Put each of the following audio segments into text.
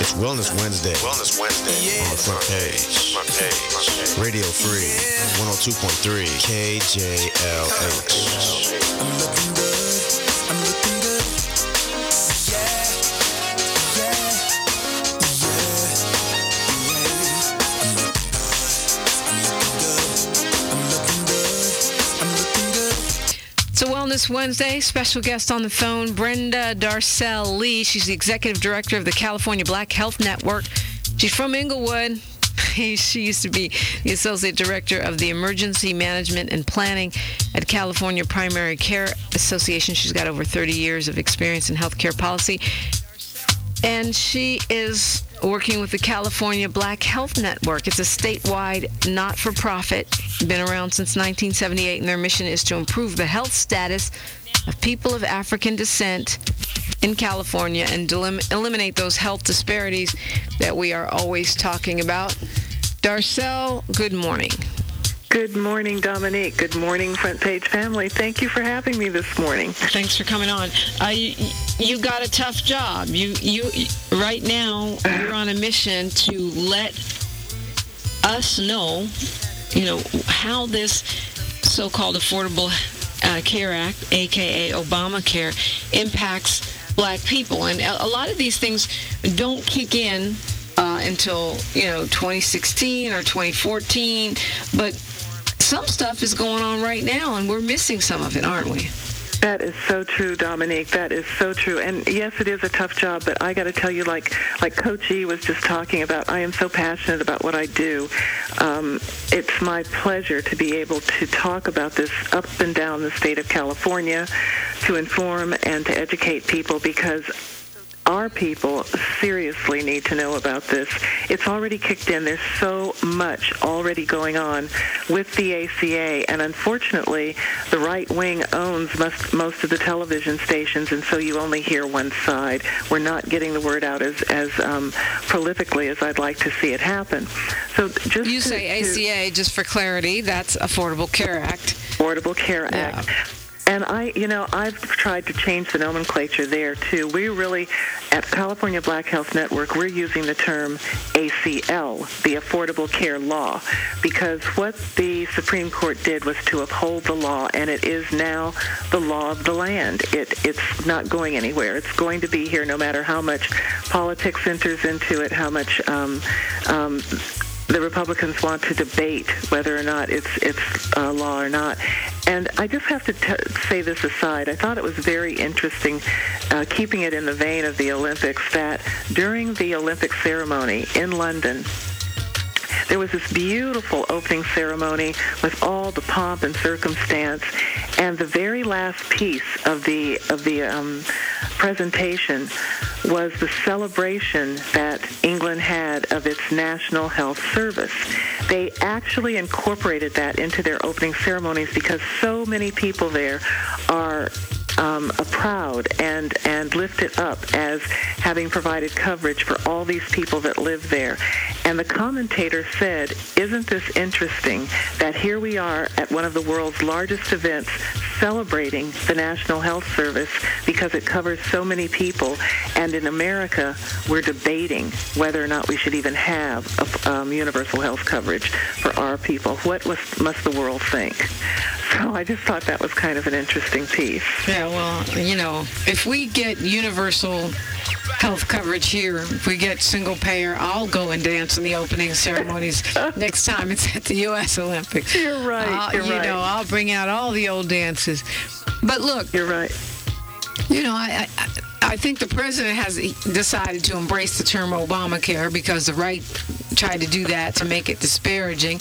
It's Wellness Wednesday. Wellness Wednesday. On the front page. Front page. Radio Free. 102.3 KJLH. Wellness Wednesday. Special guest on the phone, Brenda Darcel Lee. She's the executive director of the California Black Health Network. She's from Inglewood. She used to be the associate director of the Emergency Management and Planning at California Primary Care Association. She's got over 30 years of experience in healthcare policy. And she is working with the California Black Health Network. It's a statewide not for profit, been around since 1978, and their mission is to improve the health status of people of African descent in California and delim- eliminate those health disparities that we are always talking about. Darcel, good morning. Good morning, Dominique. Good morning, Front Page family. Thank you for having me this morning. Thanks for coming on. Uh, you, you got a tough job. You, you, right now, you're on a mission to let us know, you know, how this so-called Affordable uh, Care Act, aka Obamacare, impacts Black people, and a, lot of these things don't kick in uh, until you know 2016 or 2014, but some stuff is going on right now, and we're missing some of it, aren't we? That is so true, Dominique. That is so true. And yes, it is a tough job, but I got to tell you, like like Coach E was just talking about, I am so passionate about what I do. Um, it's my pleasure to be able to talk about this up and down the state of California, to inform and to educate people because our people seriously need to know about this. It's already kicked in. There's so much already going on with the ACA, and unfortunately, the right wing owns most, most of the television stations, and so you only hear one side. We're not getting the word out as, as um, prolifically as I'd like to see it happen. So just You to- say to- ACA, just for clarity, that's Affordable Care Act. Affordable Care Yeah. And I, you know, I've tried to change the nomenclature there too. We really, at California Black Health Network, we're using the term ACL, the Affordable Care Law, because what the Supreme Court did was to uphold the law, and it is now the law of the land. It, it's not going anywhere. It's going to be here no matter how much politics enters into it, how much um, um, the Republicans want to debate whether or not it's it's uh, law or not. And I just have to t- say this aside. I thought it was very interesting, uh, keeping it in the vein of the Olympics, that during the Olympic ceremony in London, there was this beautiful opening ceremony with all the pomp and circumstance, and the very last piece of the of the um, presentation was the celebration that England had of its National Health Service. They actually incorporated that into their opening ceremonies because so many people there are um, proud and and lifted up as having provided coverage for all these people that live there. And the commentator said, "Isn't this interesting that here we are at one of the world's largest events celebrating the National Health Service because it covers so many people, and in America we're debating whether or not we should even have a, um, universal health coverage for our people. What was, must the world think?" So I just thought that was kind of an interesting piece. Yeah, well, you know, if we get universal health coverage here, if we get single payer, I'll go and dance in the opening ceremonies next time it's at the U.S. Olympics. You're right, Uh, you're you right. know, I'll bring out all the old dances. But look, You're right. you know, I, I, I think the president has decided to embrace the term Obamacare because the right tried to do that to make it disparaging.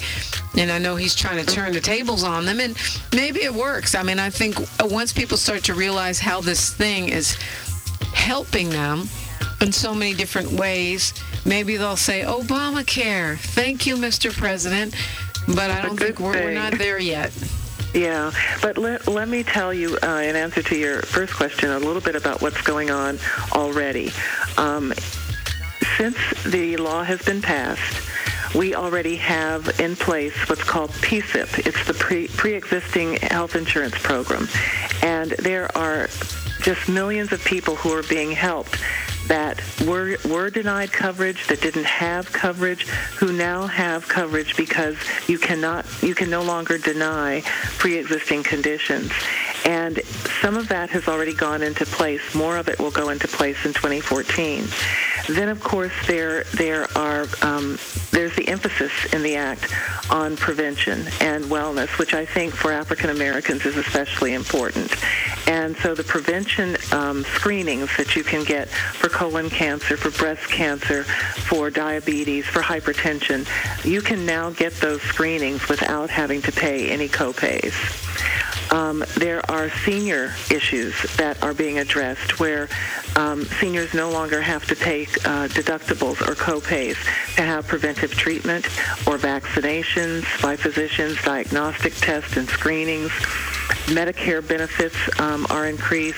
And I know he's trying to turn the tables on them, and maybe it works. I mean, I think once people start to realize how this thing is helping them in so many different ways, maybe they'll say, Obamacare, thank you, Mr. President. But I don't think we're, we're not there yet. Yeah, but let, let me tell you, uh, in answer to your first question, a little bit about what's going on already. Um, since the law has been passed, we already have in place what's called PSIP. It's the pre- pre-existing health insurance program. And there are just millions of people who are being helped that were were denied coverage, that didn't have coverage, who now have coverage because you cannot you can no longer deny pre-existing conditions. And some of that has already gone into place. More of it will go into place in 2014. Then, of course, there there are um, there's the emphasis in the act on prevention and wellness, which I think for African Americans is especially important. And so the prevention um, screenings that you can get for colon cancer, for breast cancer, for diabetes, for hypertension, you can now get those screenings without having to pay any copays. Um, there are senior issues that are being addressed where um, seniors no longer have to pay uh, deductibles or copays to have preventive treatment or vaccinations by physicians, diagnostic tests and screenings. Medicare benefits um, are increased.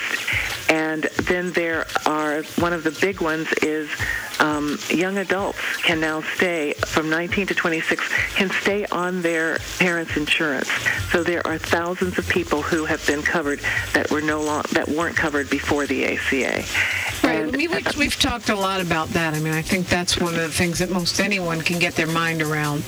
And then there are, one of the big ones is um, young adults can now stay from 19 to 26 can stay on their parents' insurance. So there are thousands of people who have been covered that were no long, that weren't covered before the ACA. Right. Mean, we've, we've talked a lot about that. I mean, I think that's one of the things that most anyone can get their mind around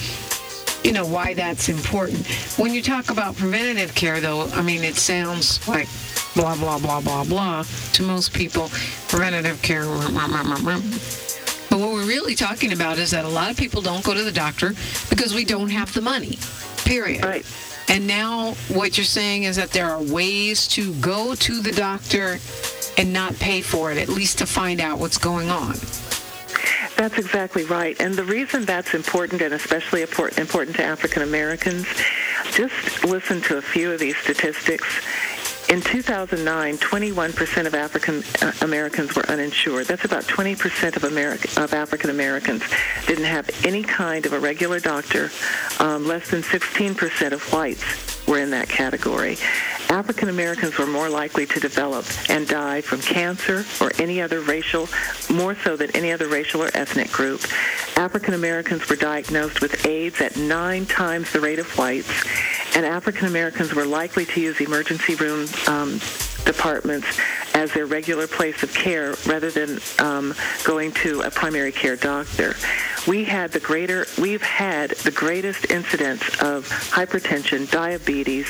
you know why that's important. When you talk about preventative care, though, I mean it sounds like blah blah blah blah blah to most people. Preventative care. But what we're really talking about is that a lot of people don't go to the doctor because we don't have the money. Period. Right. And now what you're saying is that there are ways to go to the doctor and not pay for it, at least to find out what's going on. That's exactly right. And the reason that's important, and especially important to African Americans, just listen to a few of these statistics. In 2009, 21% of African uh, Americans were uninsured. That's about 20% of, America, of African Americans didn't have any kind of a regular doctor. Um, less than 16% of whites were in that category. African Americans were more likely to develop and die from cancer or any other racial, more so than any other racial or ethnic group. African Americans were diagnosed with AIDS at nine times the rate of whites, and African Americans were likely to use emergency room um, departments as their regular place of care rather than um, going to a primary care doctor. We had the greater, we've had the greatest incidence of hypertension, diabetes,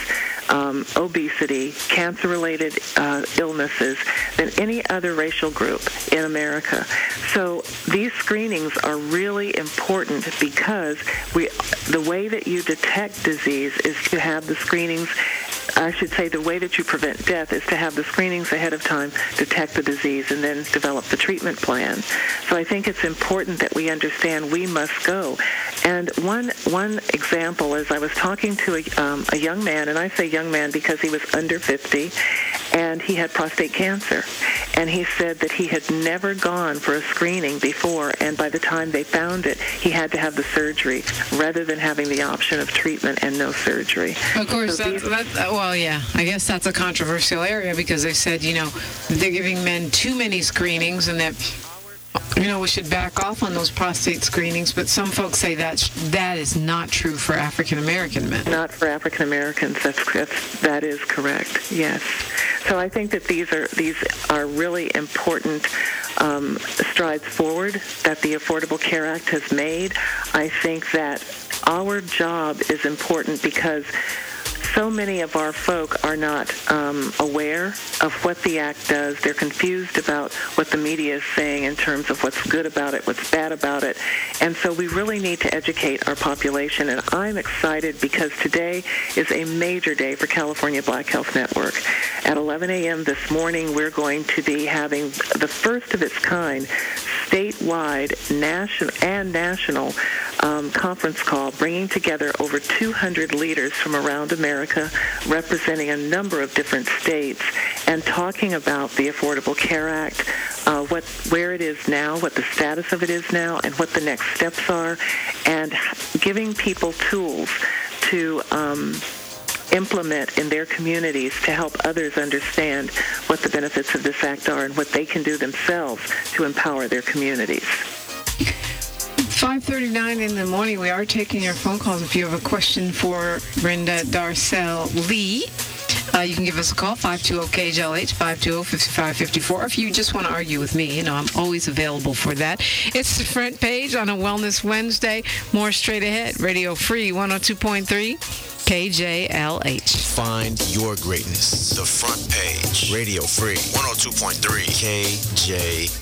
um, obesity, cancer-related uh, illnesses than any other racial group in America. So these screenings are really important because we, the way that you detect disease is to have the screenings I should say the way that you prevent death is to have the screenings ahead of time, detect the disease, and then develop the treatment plan. So I think it's important that we understand we must go. And one one example is I was talking to a, um, a young man, and I say young man because he was under 50, and he had prostate cancer. And he said that he had never gone for a screening before, and by the time they found it, he had to have the surgery rather than having the option of treatment and no surgery. Of course, so that's, that, well, yeah, I guess that's a controversial area because they said, you know, they're giving men too many screenings and that you know, we should back off on those prostate screenings, but some folks say that that is not true for African American men. Not for African Americans. That's, that's that is correct. Yes. So I think that these are these are really important um, strides forward that the Affordable Care Act has made. I think that our job is important because so many of our folk are not um, aware of what the act does. They're confused about what the media is saying in terms of what's good about it, what's bad about it. And so we really need to educate our population. And I'm excited because today is a major day for California Black Health Network. At 11 a.m. this morning, we're going to be having the first of its kind statewide national and national um, conference call bringing together over 200 leaders from around America representing a number of different states and talking about the Affordable Care Act, uh, what where it is now, what the status of it is now, and what the next steps are, and giving people tools to um, implement in their communities to help others understand what the benefits of this act are and what they can do themselves to empower their communities. 5:39 in the morning. We are taking your phone calls if you have a question for Brenda Darcel Lee. Uh, you can give us a call, 520-KJLH, 520-5554. If you just want to argue with me, you know, I'm always available for that. It's the front page on a Wellness Wednesday. More straight ahead. Radio Free 102.3 KJLH. Find your greatness. The front page. Radio Free 102.3 KJLH.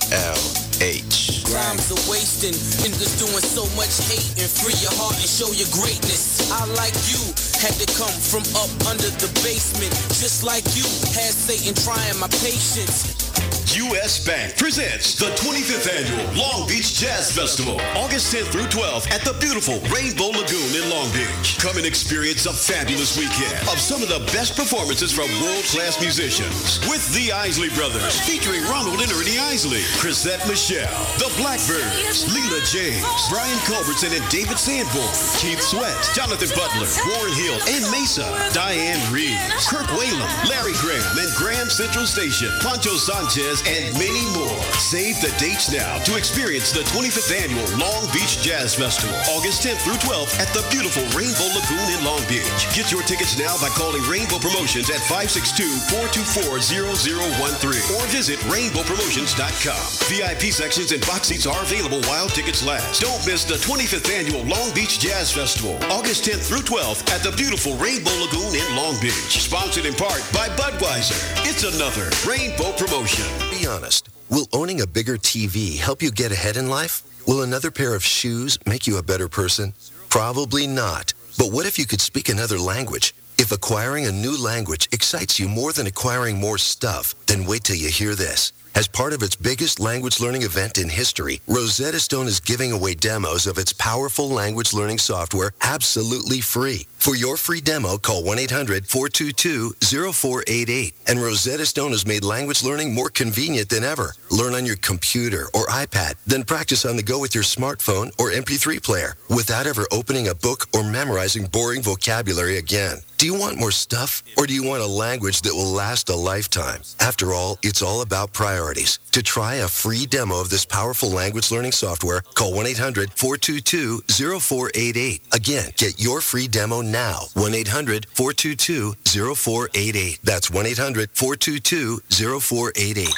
Crimes are wasting, niggas doing so much hate and free your heart and show your greatness. I like you, had to come from up under the basement, just like you had Satan trying my patience. U.S. Bank presents the 25th annual Long Beach Jazz Festival, August 10th through 12th at the beautiful Rainbow Lagoon in Long Beach. Come and experience a fabulous weekend of some of the best performances from world-class musicians with the Isley Brothers, featuring Ronald and Ernie Isley, Chrisette Michelle, the Blackbyrds, Leela James, Brian Culbertson and David Sanborn, Keith Sweat, Jonathan Butler, Warren Hill and Mesa, Dianne Reeves, Kirk Whalum, Larry Graham and Graham Central Station, Poncho Sanchez, and many more. Save the dates now to experience the 25th annual Long Beach Jazz Festival, August 10th through 12th at the beautiful Rainbow Lagoon in Long Beach. Get your tickets now by calling Rainbow Promotions at 562-424-0013 or visit rainbowpromotions.com. VIP sections and box seats are available while tickets last. Don't miss the 25th annual Long Beach Jazz Festival, August 10th through 12th at the beautiful Rainbow Lagoon in Long Beach. Sponsored in part by Budweiser. It's another Rainbow promotion. Be honest. Will owning a bigger TV help you get ahead in life? Will another pair of shoes make you a better person? Probably not. But what if you could speak another language? If acquiring a new language excites you more than acquiring more stuff, then wait till you hear this. As part of its biggest language learning event in history, Rosetta Stone is giving away demos of its powerful language learning software absolutely free. For your free demo, call 1-800-422-0488. And Rosetta Stone has made language learning more convenient than ever. Learn on your computer or iPad, then practice on the go with your smartphone or MP3 player without ever opening a book or memorizing boring vocabulary again. Do you want more stuff or do you want a language that will last a lifetime? After all, it's all about priorities. To try a free demo of this powerful language learning software, call 1-800-422-0488. Again, get your free demo now. 1-800-422-0488. That's 1-800-422-0488.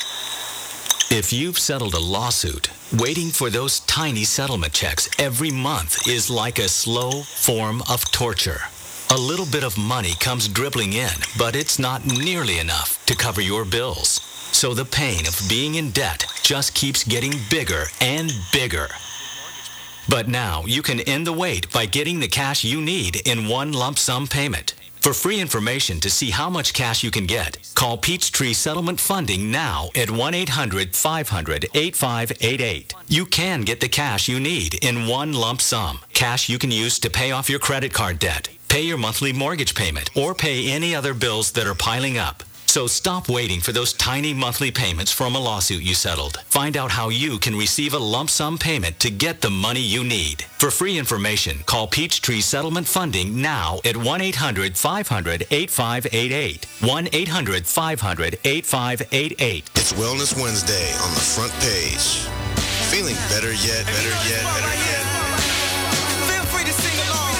If you've settled a lawsuit, waiting for those tiny settlement checks every month is like a slow form of torture. A little bit of money comes dribbling in, but it's not nearly enough to cover your bills. So the pain of being in debt just keeps getting bigger and bigger. But now you can end the wait by getting the cash you need in one lump sum payment. For free information to see how much cash you can get, call Peachtree Settlement Funding now at 1-800-500-8588. You can get the cash you need in one lump sum. Cash you can use to pay off your credit card debt, pay your monthly mortgage payment, or pay any other bills that are piling up. So stop waiting for those tiny monthly payments from a lawsuit you settled. Find out how you can receive a lump sum payment to get the money you need. For free information, call Peachtree Settlement Funding now at 1-800-500-8588. 1-800-500-8588. It's Wellness Wednesday on the front page. Feeling better yet, better yet, better yet. Feel free to sing along.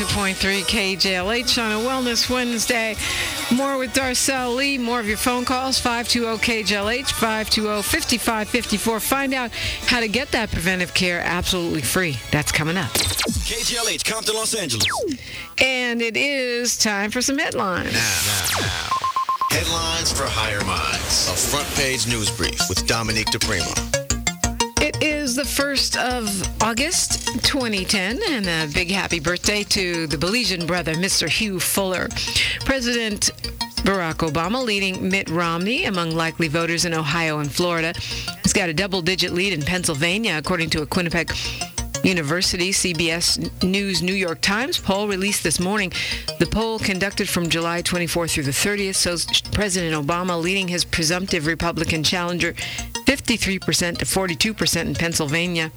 102.3 KJLH on a Wellness Wednesday. More with Darcel Lee. More of your phone calls 520-KJLH, 520-5554. Find out how to get that preventive care absolutely free. That's coming up. KJLH, Compton, Los Angeles. And it is time for some headlines. Now, now, now. Headlines for Higher Minds. A front page news brief with Dominique DiPrima. Is the 1st of August 2010, and a big happy birthday to the Belizean brother, Mr. Hugh Fuller. President Barack Obama leading Mitt Romney among likely voters in Ohio and Florida. He's got a double digit lead in Pennsylvania, according to a Quinnipiac University CBS News New York Times poll released this morning. The poll conducted from July 24th through the 30th shows President Obama leading his presumptive Republican challenger 53% to 42% in Pennsylvania.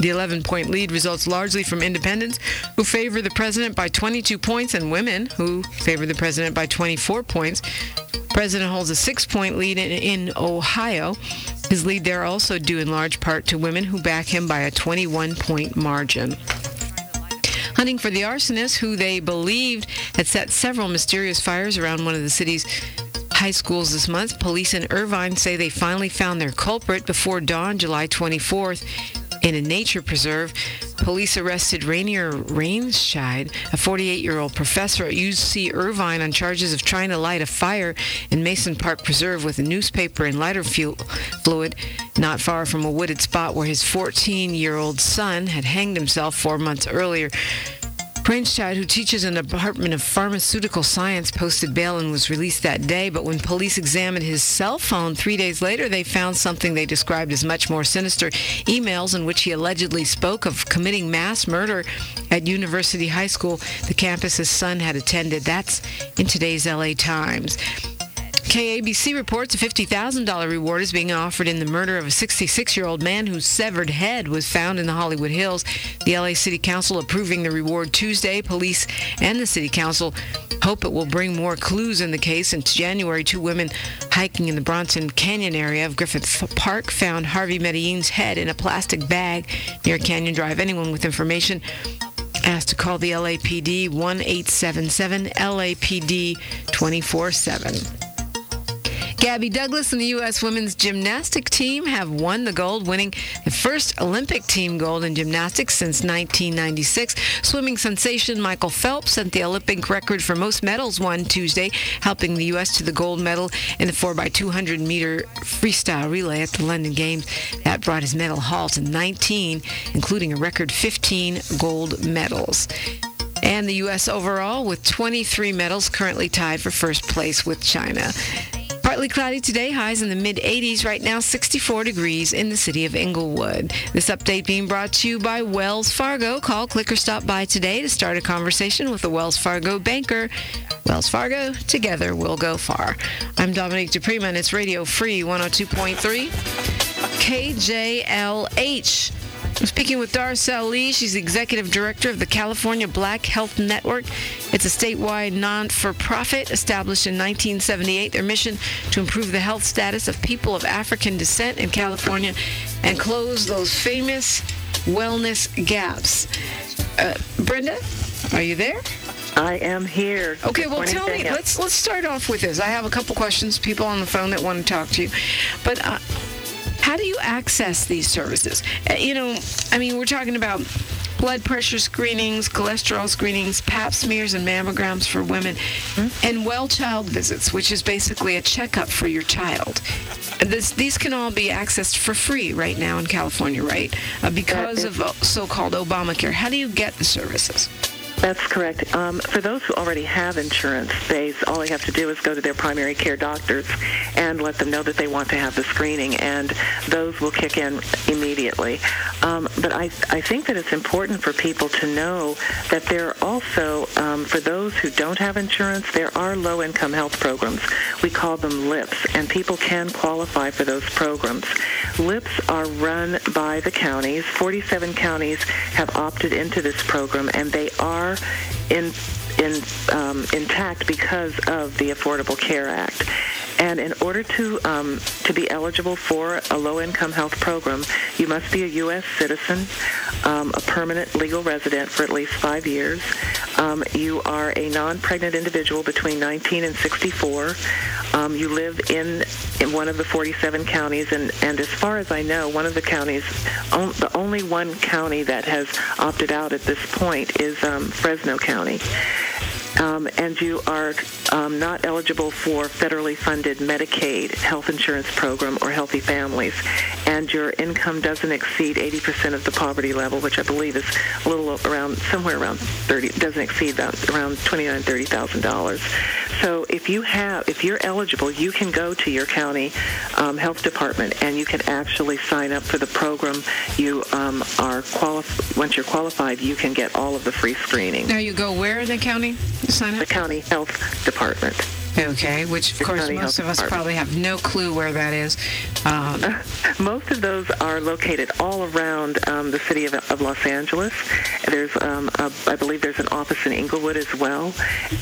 The 11 point lead results largely from independents who favor the president by 22 points and women who favor the president by 24 points. President holds a six point lead in, in Ohio. His lead there also due in large part to women who back him by a 21 point margin. Hunting for the arsonist who they believed had set several mysterious fires around one of the city's high schools this month. Police in Irvine say they finally found their culprit before dawn, July 24th. In a nature preserve, police arrested Rainer Reinscheid, a 48 year old professor at UC Irvine, on charges of trying to light a fire in Mason Park Preserve with a newspaper and lighter fuel fluid, not far from a wooded spot where his 14 year old son had hanged himself four months earlier. Reinscheid, who teaches in the Department of Pharmaceutical Science, posted bail and was released that day. But when police examined his cell phone three days later, they found something they described as much more sinister emails in which he allegedly spoke of committing mass murder at University High School, the campus his son had attended. That's in today's LA Times. KABC reports a $50,000 reward is being offered in the murder of a 66 year old man whose severed head was found in the Hollywood Hills. The LA City Council approving the reward Tuesday. Police and the City Council hope it will bring more clues in the case. In January, two women hiking in the Bronson Canyon area of Griffith Park found Hervey Medellin's head in a plastic bag near Canyon Drive. Anyone with information asked to call the LAPD 1 877 LAPD 24 7. Gabby Douglas and the U.S. women's gymnastic team have won the gold, winning the first Olympic team gold in gymnastics since 1996. Swimming sensation Michael Phelps set the Olympic record for most medals won Tuesday, helping the U.S. to the gold medal in the 4x200 meter freestyle relay at the London Games. That brought his medal haul to 19, including a record 15 gold medals. And the U.S. overall with 23 medals, currently tied for first place with China. Partly cloudy today, highs in the mid 80s. Right now, 64 degrees in the city of Inglewood. This update being brought to you by Wells Fargo. Call, click, or stop by today to start a conversation with a Wells Fargo banker. Wells Fargo, together we'll go far. I'm Dominique DiPrima, and it's Radio Free 102.3 KJLH. I'm speaking with Darcel Lee. She's the executive director of the California Black Health Network. It's a statewide non for profit established in 1978. Their mission to improve the health status of people of African descent in California and close those famous wellness gaps. Uh, Brenda, are you there? I am here. Okay, well, tell me. Let's let's start off with this. I have a couple questions. People on the phone that want to talk to you, but uh, how do you access these services? Uh, you know, I mean, we're talking about blood pressure screenings, cholesterol screenings, Pap smears, and mammograms for women, and well child visits, which is basically a checkup for your child. This, these can all be accessed for free right now in California, right? Uh, because of uh, so-called Obamacare. How do you get the services? That's correct. Um, for those who already have insurance, they all they have to do is go to their primary care doctors and let them know that they want to have the screening, and those will kick in immediately. Um, but I, I think that it's important for people to know that there are also, um, for those who don't have insurance, there are low-income health programs. We call them LIPS, and people can qualify for those programs. LIPS are run by the counties. 47 counties have opted into this program, and they are in, in, um, intact because of the Affordable Care Act. And in order to um, to be eligible for a low-income health program, you must be a U.S. citizen, um, a permanent legal resident for at least five years. Um, you are a non-pregnant individual between 19 and 64. Um, you live in in one of the 47 counties, and and as far as I know, one of the counties, on, the only one county that has opted out at this point is um, Fresno County um, and you are um, not eligible for federally funded Medicaid health insurance program or Healthy Families, and your income doesn't exceed 80% of the poverty level, which I believe is a little around somewhere around 30 doesn't exceed that around 29 30 thousand dollars. So if you have if you're eligible, you can go to your county um, health department and you can actually sign up for the program. You um, are qualified. once you're qualified, you can get all of the free screening Now you go where in the county? Sign up? the county health department. Okay, which of course most of us Department. probably have no clue where that is. Um, Most of those are located all around um, the city of, of Los Angeles. There's, um, a, I believe, there's an office in Inglewood as well.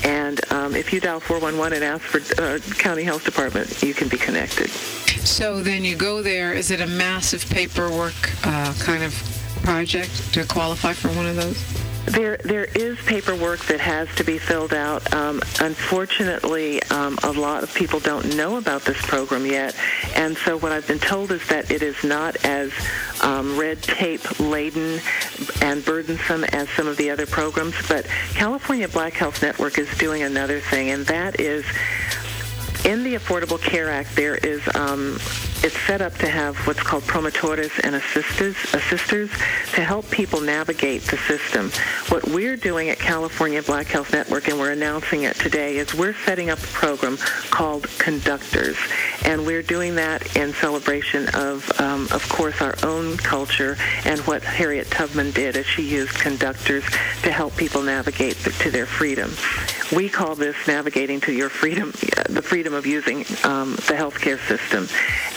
And um, if you dial 411 and ask for uh, County Health Department, you can be connected. so then you go there. Is it a massive paperwork uh, kind of project to qualify for one of those? There, there is paperwork that has to be filled out. Um, unfortunately, um, a lot of people don't know about this program yet, and so what I've been told is that it is not as um, red tape laden and burdensome as some of the other programs. But California Black Health Network is doing another thing, and that is in the Affordable Care Act, there is um, it's set up to have what's called promotores and assisters, assisters to help people navigate the system. What we're doing at California Black Health Network, and we're announcing it today, is we're setting up a program called Conductors, and we're doing that in celebration of, um, of course, our own culture and what Harriet Tubman did as she used conductors to help people navigate th- to their freedom. We call this navigating to your freedom, the freedom of using um, the healthcare system.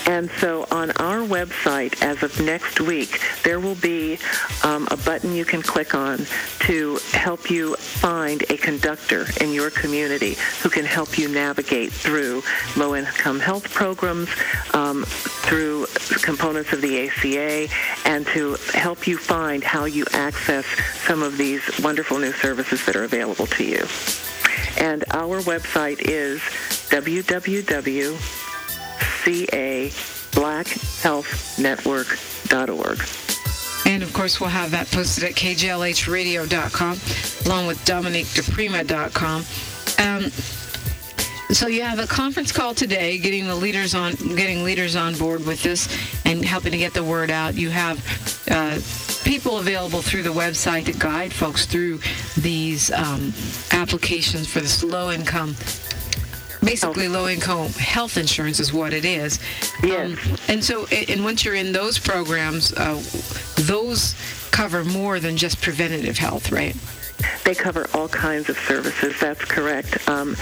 And so on our website, as of next week, there will be um, a button you can click on to help you find a conductor in your community who can help you navigate through low-income health programs, um, through components of the ACA, and to help you find how you access some of these wonderful new services that are available to you. And our website is www.ca.blackhealthnetwork.org. And of course, we'll have that posted at kjlhradio.com along with dominiquediprima.com. Um, so you have a conference call today, getting the leaders on, getting leaders on board with this, and helping to get the word out. You have uh, people available through the website to guide folks through these um, applications for this low-income, basically low-income health insurance is what it is. Yes. Um, and so, and once you're in those programs, uh, those cover more than just preventative health, right? They cover all kinds of services. That's correct. Um,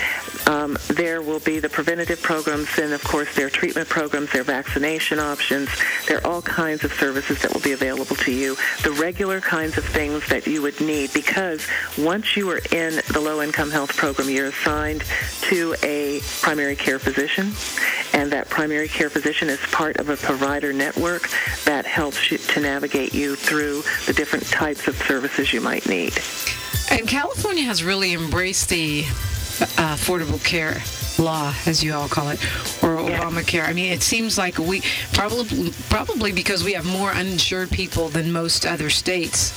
um, there will be the preventative programs, and of course, there are treatment programs, there are vaccination options. There are all kinds of services that will be available to you. The regular kinds of things that you would need, because once you are in the low-income health program, you're assigned to a primary care physician, and that primary care physician is part of a provider network that helps to navigate you through the different types of services you might need. And California has really embraced the uh, Affordable Care Law, as you all call it, or Obamacare. I mean, it seems like we probably probably because we have more uninsured people than most other states.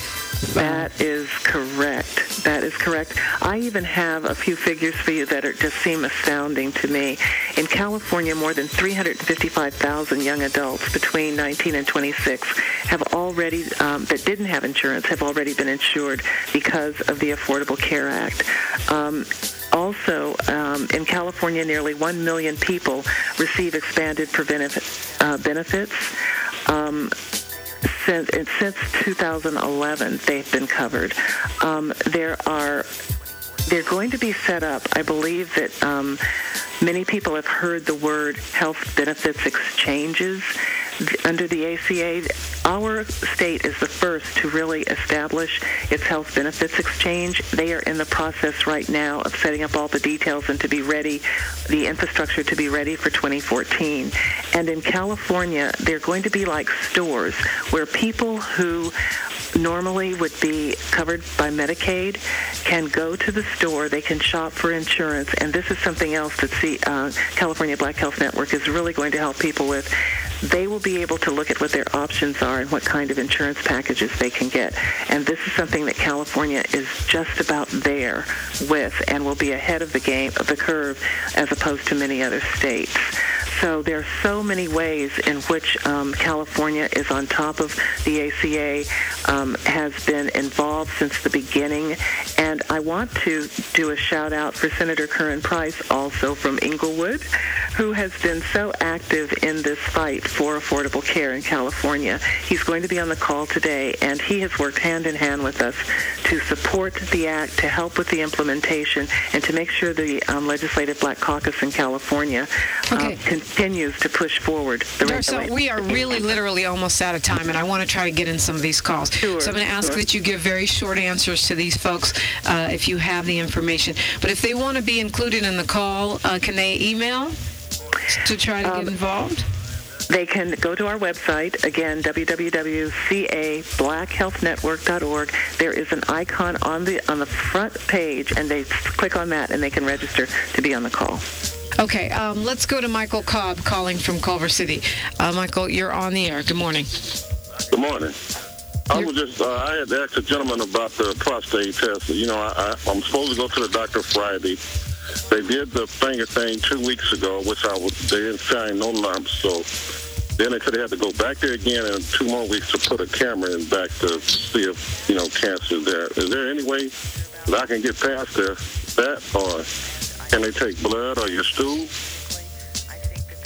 That is correct. That is correct. I even have a few figures for you that are, just seem astounding to me. In California, more than 355,000 young adults between 19 and 26 have already, um, that didn't have insurance, have already been insured because of the Affordable Care Act. Um, also, um, in California, nearly 1 million people receive expanded preventive uh, benefits. Um, since since 2011 they've been covered. Um, there are they're going to be set up. I believe that um, many people have heard the word health benefits exchanges under the ACA. Our state is the first to really establish its health benefits exchange. They are in the process right now of setting up all the details and to be ready, the infrastructure to be ready for 2014. And in California, they're going to be like stores where people who normally would be covered by Medicaid can go to the store, they can shop for insurance, and this is something else that the uh, California Black Health Network is really going to help people with. They will be able to look at what their options are and what kind of insurance packages they can get. And this is something that California is just about there with and will be ahead of the game, of the curve, as opposed to many other states. So there are so many ways in which um, California is on top of the ACA, um, has been involved since the beginning. And I want to do a shout out for Senator Curren Price, also from Inglewood, who has been so active in this fight for affordable care in California. He's going to be on the call today, and he has worked hand in hand with us to support the act, to help with the implementation, and to make sure the um, Legislative Black Caucus in California Okay. uh, continues to push forward the Darcel, regulation. we are really literally almost out of time, and I want to try to get in some of these calls. Sure, so I'm going to ask sure. that you give very short answers to these folks uh, if you have the information. But if they want to be included in the call, uh, can they email to try to Um, get involved? They can go to our website, again, www.ca.blackhealthnetwork.org. There is an icon on the on the front page, and they click on that, and they can register to be on the call. Okay, um, let's go to Michael Cobb calling from Culver City. Uh, Michael, you're on the air. Good morning. Good morning. I was just, uh, I had to ask a gentleman about the prostate test. You know, I, I, I'm supposed to go to the doctor Friday. They did the finger thing two weeks ago, which I was, they didn't find no lumps. So then they said they had to go back there again in two more weeks to put a camera in back to see if, you know, cancer is there. Is there any way that I can get past the, that, or can they take blood or your stool?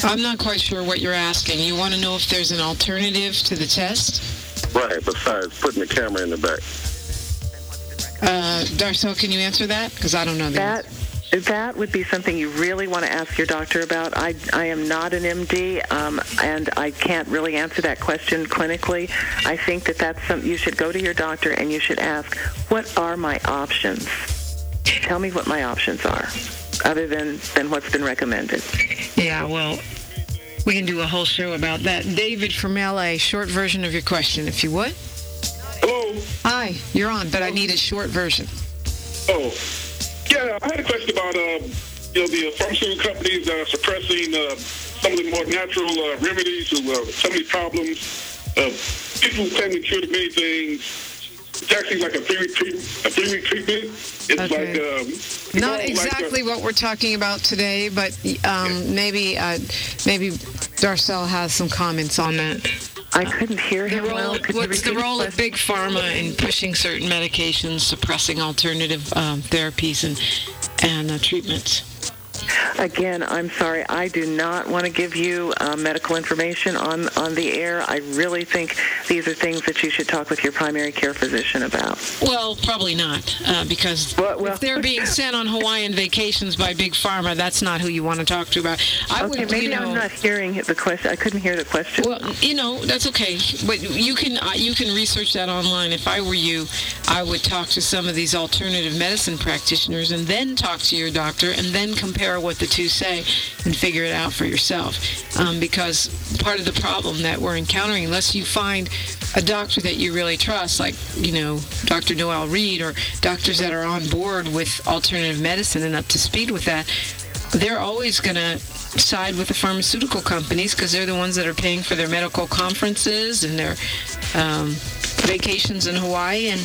I'm not quite sure what you're asking. You want to know if there's an alternative to the test? Right, besides putting the camera in the back. Uh, Darcel, can you answer that? Because I don't know the That that would be something you really want to ask your doctor about. I, I am not an MD, um, and I can't really answer that question clinically. I think that that's something you should go to your doctor and you should ask, what are my options? Tell me what my options are, other than, than what's been recommended. Yeah, well, we can do a whole show about that. David from LA, short version of your question, if you would. Hello. Hi, you're on, but I need a short version. Oh, yeah. I had a question about uh, you know the pharmaceutical companies that are suppressing uh, some of the more natural uh, remedies to uh, some of these problems. Uh, people claim to cure the many things. It's actually like a three-week treatment. A three-week treatment. It's Okay. like um, Not all like, exactly what we're talking about today, but um, maybe uh, maybe Darcel has some comments on that. I couldn't hear The him well. Could what's the role of big pharma in pushing certain medications, suppressing alternative um, therapies and and uh, treatments? Again, I'm sorry. I do not want to give you uh, medical information on, on the air. I really think these are things that you should talk with your primary care physician about. Well, probably not, uh, because Well- well- if they're being sent on Hawaiian vacations by big pharma, that's not who you want to talk to about. I Okay, would, maybe you know, I'm not hearing the question. I couldn't hear the question. Well, you know that's okay, but you can uh, you can research that online. If I were you, I would talk to some of these alternative medicine practitioners, and then talk to your doctor, and then compare what the two say, and figure it out for yourself. Um, because part of the problem that we're encountering, unless you find a doctor that you really trust, like you know Dr. Noel Reed, or doctors that are on board with alternative medicine and up to speed with that, they're always going to side with the pharmaceutical companies because they're the ones that are paying for their medical conferences and their um, vacations in Hawaii and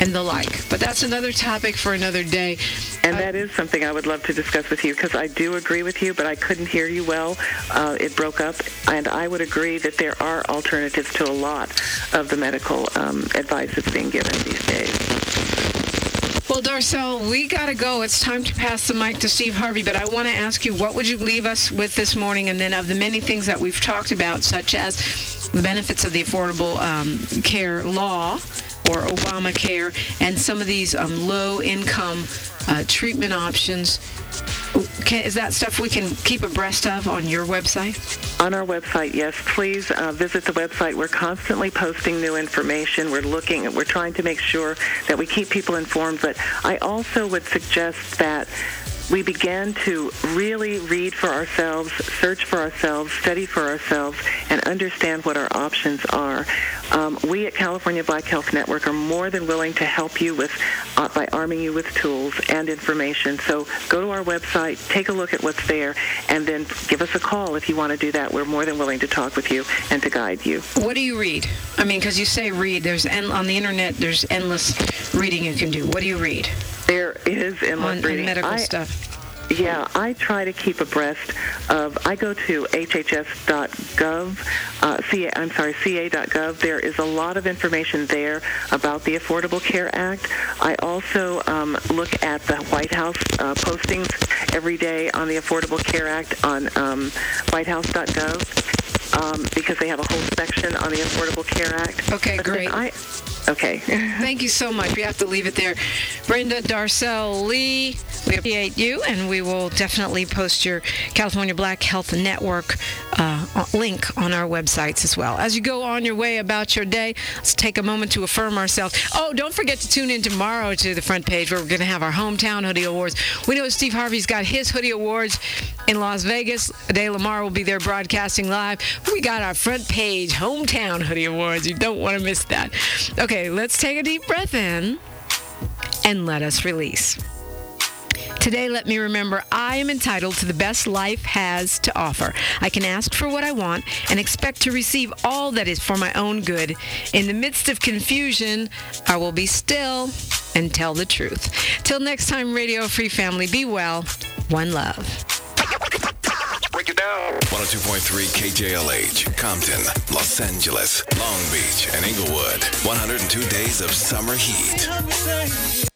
and the like. But that's another topic for another day. And that is something I would love to discuss with you because I do agree with you, but I couldn't hear you well. Uh, it broke up. And I would agree that there are alternatives to a lot of the medical um, advice that's being given these days. Well, Darcel, we got to go. It's time to pass the mic to Steve Harvey, but I want to ask you, what would you leave us with this morning? And then of the many things that we've talked about, such as the benefits of the Affordable um, Care Law or Obamacare and some of these um, low-income uh, treatment options, can, is that stuff we can keep abreast of on your website? On our website, yes. Please uh, visit the website. We're constantly posting new information. We're looking. We're trying to make sure that we keep people informed. But I also would suggest that we began to really read for ourselves, search for ourselves, study for ourselves, and understand what our options are. Um, we at California Black Health Network are more than willing to help you with uh, by arming you with tools and information. So go to our website, take a look at what's there, and then give us a call if you want to do that. We're more than willing to talk with you and to guide you. What do you read? I mean, because you say read. There's en- on the internet. There's endless reading you can do. What do you read There is endless on, reading. on medical I, stuff? Yeah, I try to keep abreast of. I go to hhs.gov. Uh, CA, I'm sorry, ca.gov. There is a lot of information there about the Affordable Care Act. I also um, look at the White House uh, postings every day on the Affordable Care Act on um, whitehouse.gov um, because they have a whole section on the Affordable Care Act. Okay, But great. I, okay. Thank you so much. We have to leave it there. Brenda Darcel Lee, we appreciate you, and we will definitely post your California Black Health Network uh, link on our websites as well. As you go on your way about your day, let's take a moment to affirm ourselves. Oh, don't forget to tune in tomorrow to the front page where we're going to have our hometown hoodie awards. We know Steve Harvey's got his hoodie awards in Las Vegas. Adai Lamar will be there broadcasting live. We got our front page hometown hoodie awards. You don't want to miss that. Okay, let's take a deep breath in and let us release. Today, let me remember I am entitled to the best life has to offer. I can ask for what I want and expect to receive all that is for my own good. In the midst of confusion, I will be still and tell the truth. Till next time, Radio Free Family, be well. One love. Break it down. 102.3 KJLH, Compton, Los Angeles, Long Beach, and Inglewood. 102 days of summer heat.